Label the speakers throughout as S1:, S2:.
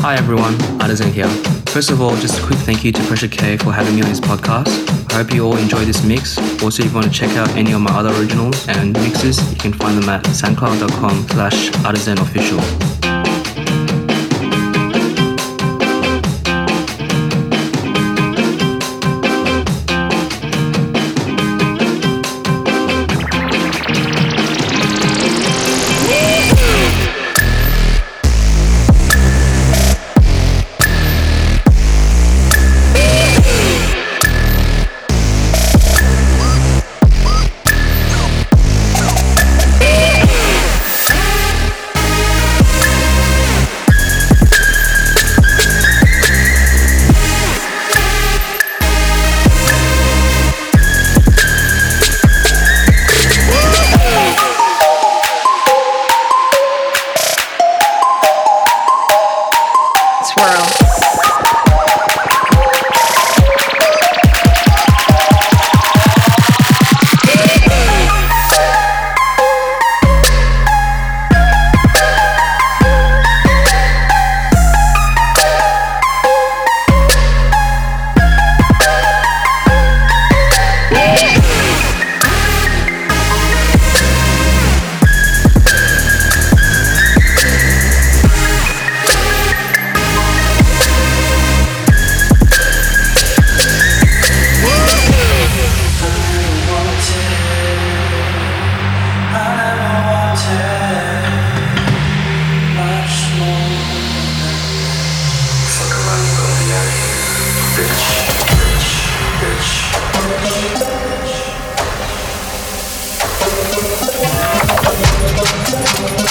S1: Hi everyone, Artisan here. First of all, just a quick thank you to Pressure K for having me on his podcast. I hope you all enjoy this mix. Also, if you want to check out any of my other originals and mixes, you can find them at soundcloud.com slash artisanofficial.
S2: Thank you.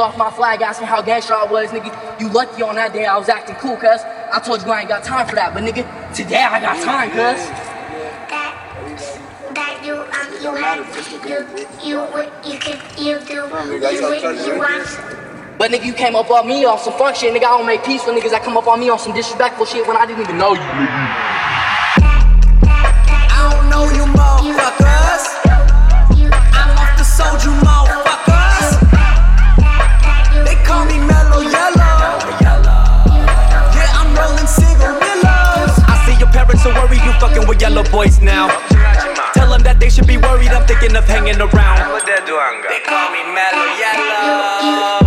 S2: Off my flag, asking how gangster I was, nigga. You lucky on that day I was acting cool, cuz. I told you I ain't got time for that, but nigga, today I got time, cuz.
S3: That, that you, um, you have, you, you, would, you could, you do, you would, you want.
S2: But nigga, you came up on me on some fuck shit, nigga. I don't make peace with niggas that come up on me on some disrespectful shit when I didn't even know you, nigga.
S4: I don't know you motherfuckers. Parents are worried you fucking with yellow boys now. Tell them that they should be worried I'm thinking of hanging around. They call me Mellow Yellow.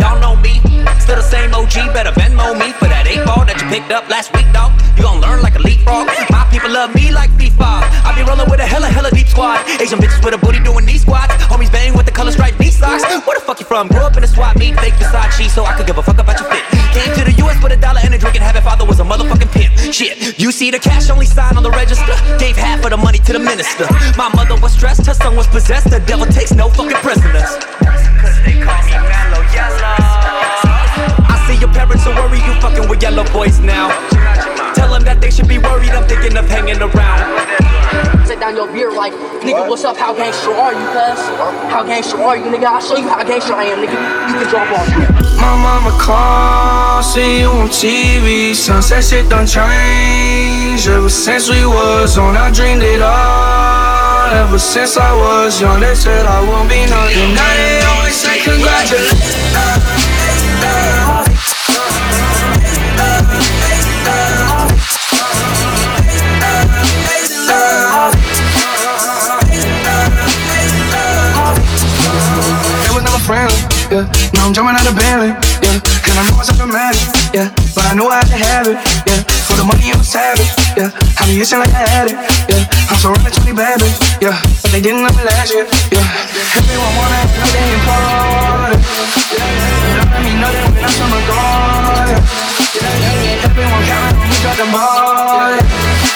S4: Y'all know me, still the same OG, better Venmo me for ball that you picked up last week, dog. You gon' learn like a leapfrog. My people love me like FIFA. I be rolling with a hella, hella deep squad. Asian bitches with a booty doing these squats. Homies bang with the color striped knee socks. Where the fuck you from? Grew up in a swap meet, fake Versace, so I could give a fuck about your fit. Came to the US with a dollar and a drink and having father was a motherfucking pimp. Shit, you see the cash only sign on the register. Gave half of the money to the minister. My mother was stressed, her son was possessed. The devil takes no fucking prisoners. Cause they call me Mellow Yellow. I see parents are worried you fucking with yellow boys now. Tell them that they should be worried I'm thinking of hanging around.
S2: Sit down your beer like, nigga, what's up? How gangster are you, cuz? How gangster are you, nigga? I'll show you how gangster I am, nigga. You can drop off.
S5: My mama called, see you on TV. Sunset shit done changed. Ever since we was on, I dreamed it all. Ever since I was young, they said I won't be nothing. Now they always say congratulations. Yeah. Now I'm jumping out of Bentley, yeah. And I know it's dramatic, yeah. But I know I had to have it, yeah. For the money, was savage, yeah. I be itching like I had it, yeah. I'm surrounded 20 bad bitch, yeah. But they didn't know me last year, yeah. Everyone wanna like they important, yeah. Let me know that when I'm from a god, yeah. Everyone counting on me, got the ball,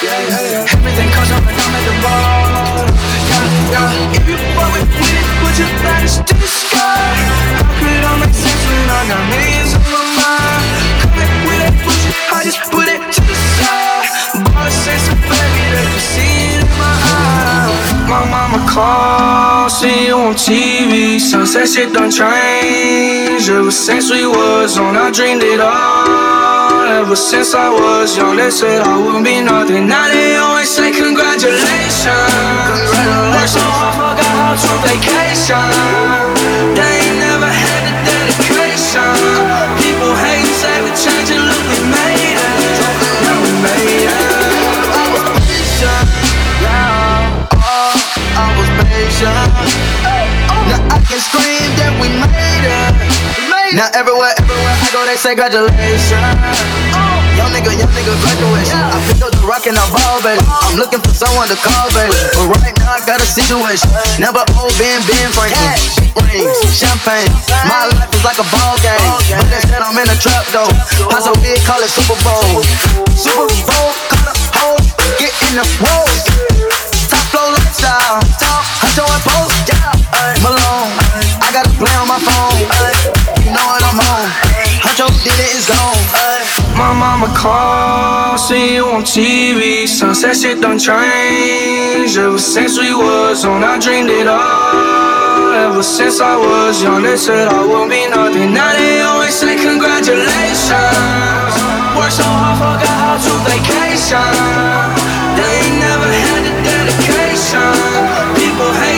S5: yeah. Everything comes up and I'm at the ball, yeah, yeah. If you fuck with me, your flash to the sky. How could I make sense when I got millions on my mind? Back with that I just put it to the. Boss says baby that you see it in my eyes. My mama called, see you on TV. Sunset shit done changed. Ever since we was on, I dreamed it all. Ever since I was young, they said I wouldn't be nothing. Now they always say congratulations. Worked so hard, forgot how to vacation. They ain't never had the dedication. People hate, say we changing, look we made it. Yeah, we made it. I was patient, yeah. Oh, I was patient. Now I can scream Now everywhere, everywhere I go, they say congratulations. Young nigga, young nigga graduation. I picked up the rock and I ball, baby. I'm looking for someone to call, baby. But right now I got a situation. Never old Ben, Ben Franklin. Rings, champagne. My life is like a ball game. But instead I'm in a trap though. Paso big, call it Super Bowl. Super Bowl, cut up hoes, get in the road. See you on TV. Sunset shit done changed. Ever since we was on, I dreamed it all. Ever since I was young, they said I won't be nothing. Now they always say congratulations. Worked so hard, forgot how to vacation. They ain't never had the dedication. People hate,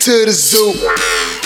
S5: to the
S6: zoo.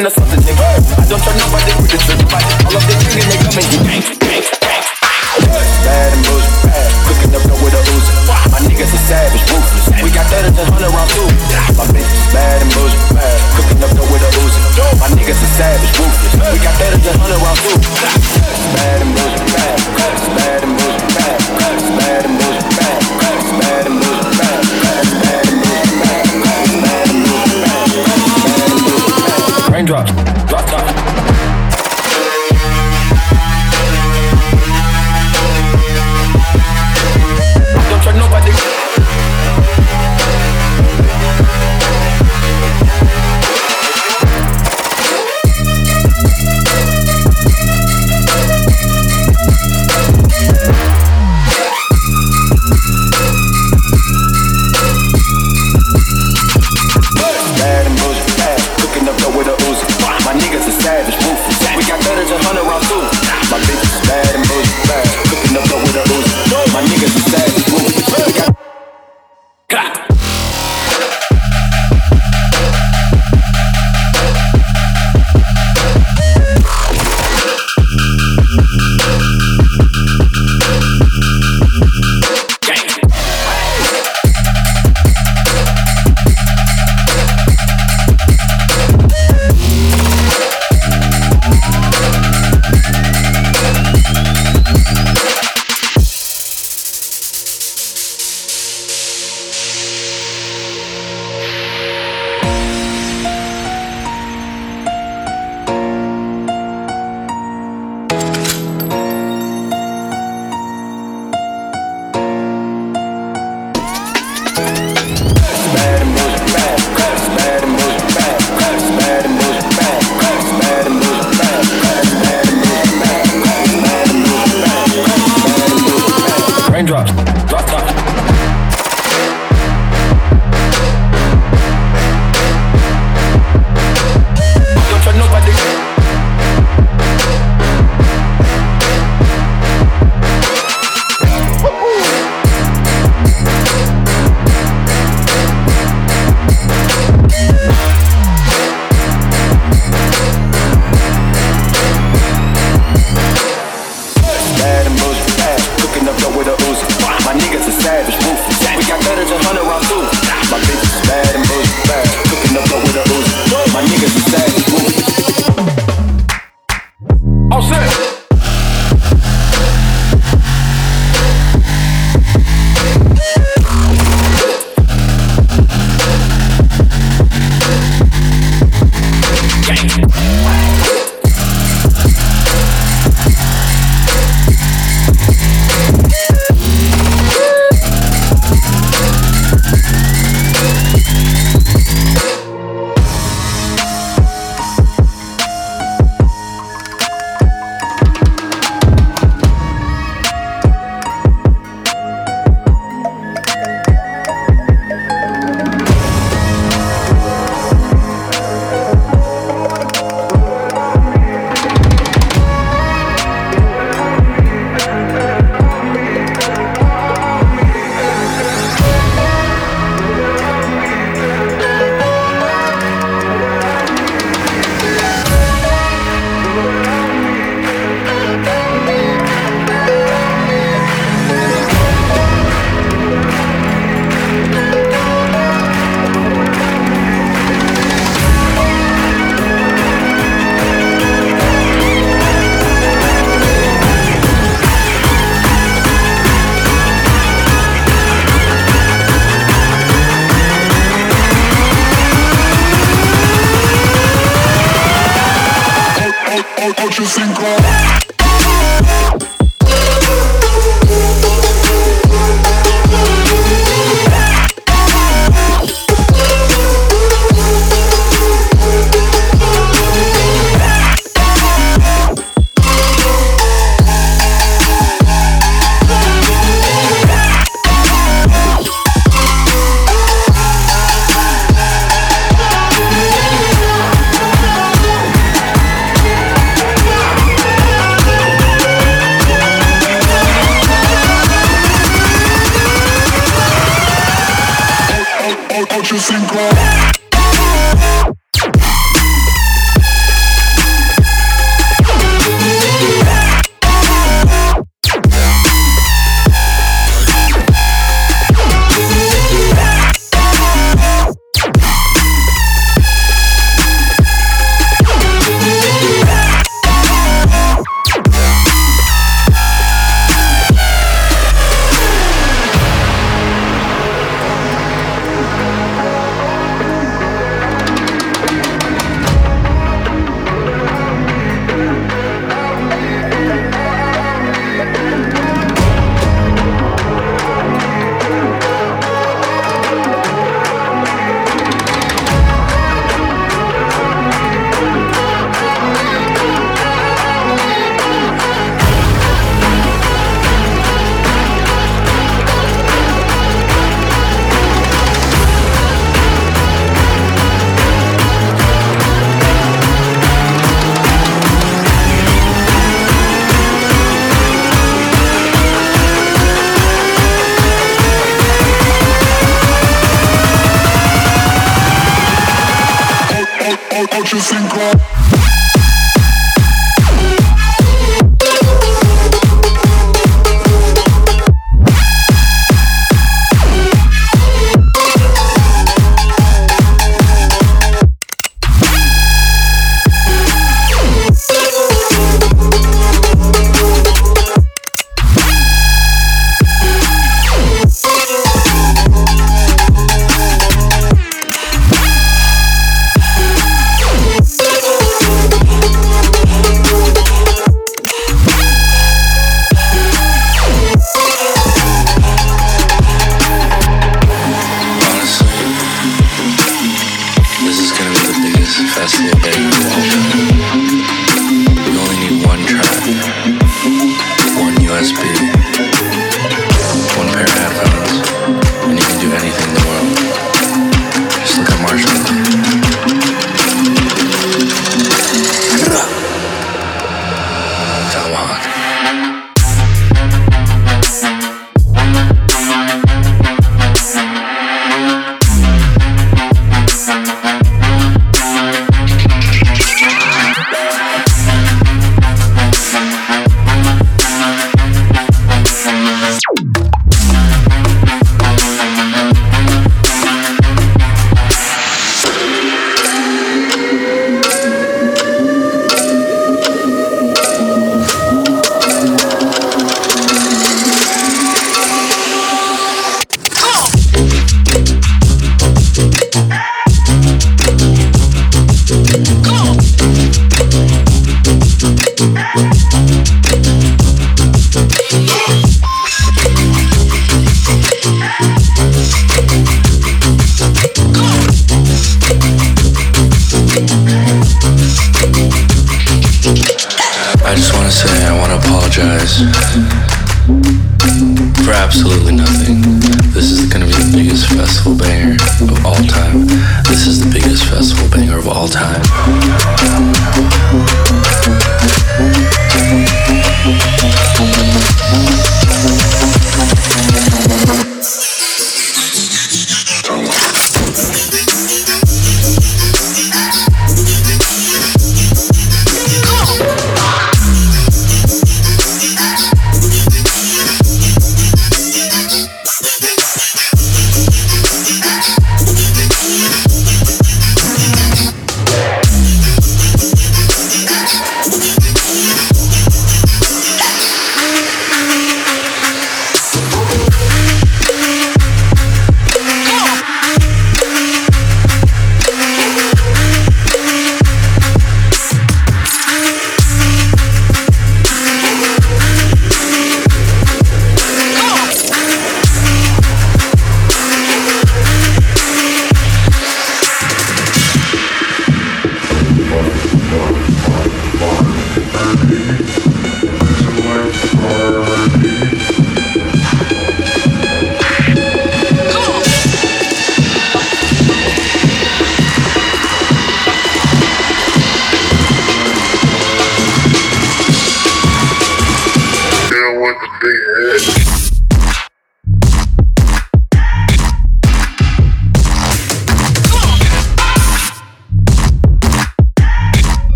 S7: in the sun.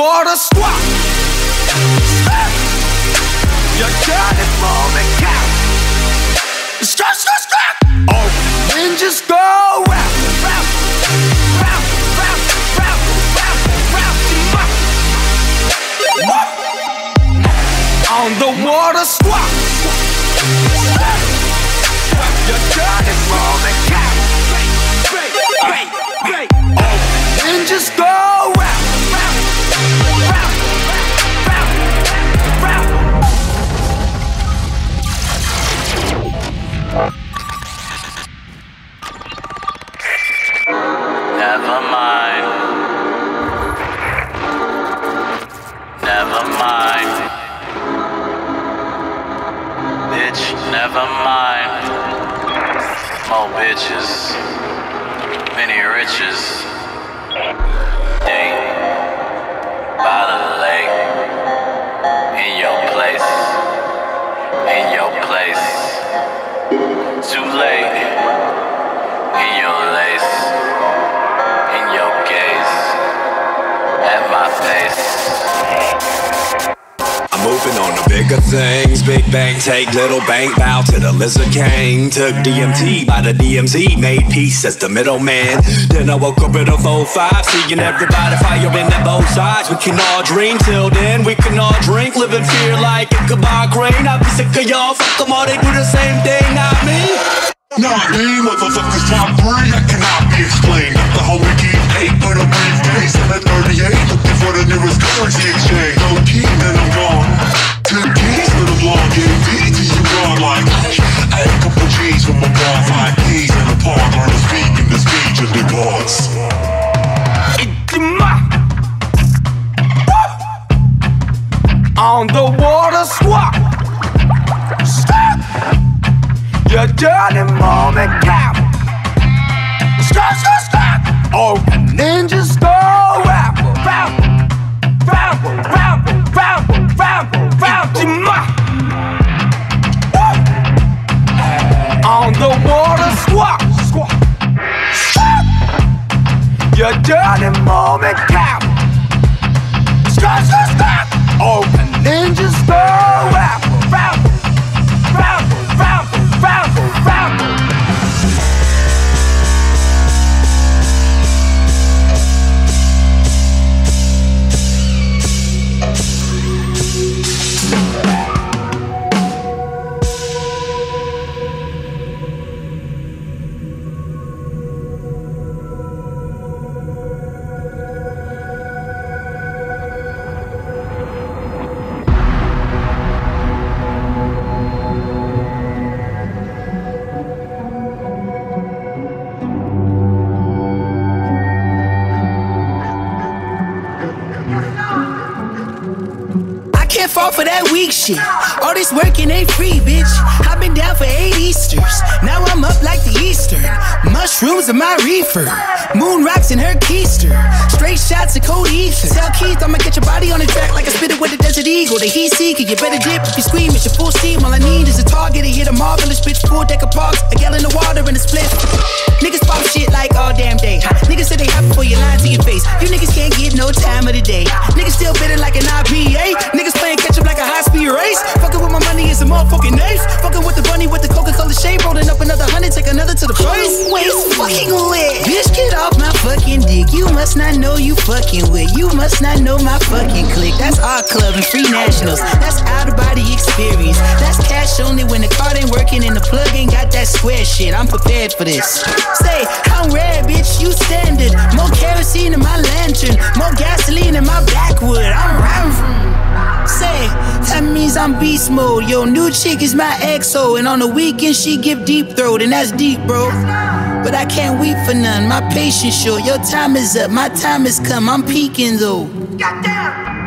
S7: Water squat. Step. You got it, moment count. Strap, strap, strap. Oh, then just go round, round, round, round, round, round, round. Ma. Woo! On the water squat. Step. You got it, moment count. Oh, then just go round,
S8: Never mind. Never mind. Bitch, never mind. More bitches. Many riches. Date. By the lake. In your place. Too late. In your lace in your gaze at my face.
S7: I'm moving on to bigger things. Big bang, take little bank, bow to the lizard king. Took DMT by the DMZ, made peace as the middleman. Then I woke up at a 4-5, seeing everybody firing at both sides. We can all dream till then, we can all drink, live in fear like a Kabah crane. I be sick of y'all, fuck them all, they do the same thing, not me
S6: not Nowadays, motherfuckers top three. that cannot be explained. The whole wiki eight for the briefcase and a 38 looking for the newest currency exchange. No key, then I'm gone. Two keys for the blog, give V to you gone like a couple G's from a bar, five keys in the park, learn to speak in the speech of the gods.
S7: On the water squad. Your dirty moment cap. Stop, stop, stop. Oh, a ninja star rapper, rapper, rapper, rapper, rapper, rapper, rapper. On the water swap, swap. Stop. Your dirty moment cap. Stop, stop, stop. Oh, a ninja star rapper,
S9: weak shit. All this working ain't free, bitch. I've been down for eight Easters. Now I'm up like the Easter. Mushrooms in my reefer. Moon rocks in her keister. Straight shots of cold ether. Tell Keith I'ma get your body on the track like I spit it with a desert eagle. The heat seeker, you better dip if you scream. It's your full steam. All I need is a target to hit a marvelous bitch. Full deck of parks, a gallon of water and a split. Niggas pop shit like all damn day. Niggas say they happy for you lying to your face. You niggas can't get no time of the day. Niggas still bitter like an IPA. Niggas playing catch up like a high speed race. Fucking with my money is a motherfucking ace. Fucking with the bunny with the Coca Cola shade. Rolling up another hundred, take another to the face. Fucking lit. Bitch, get off my fucking dick. You must not know you fucking with. You must not know my fucking clique. That's our club and free nationals. That's out of body experience. That's cash only when the card ain't working and the plug ain't got that square shit. I'm prepared for this. Say, I'm red, bitch. You standard. More kerosene in my lantern. More gasoline in my backwood. I'm round. Say, that means I'm beast mode. Yo, new chick is my XO. And on the weekend, she give deep throat. And that's deep, bro. But I can't weep for none. My patience short. Your time is up. My time has come. I'm peaking, though. Goddamn.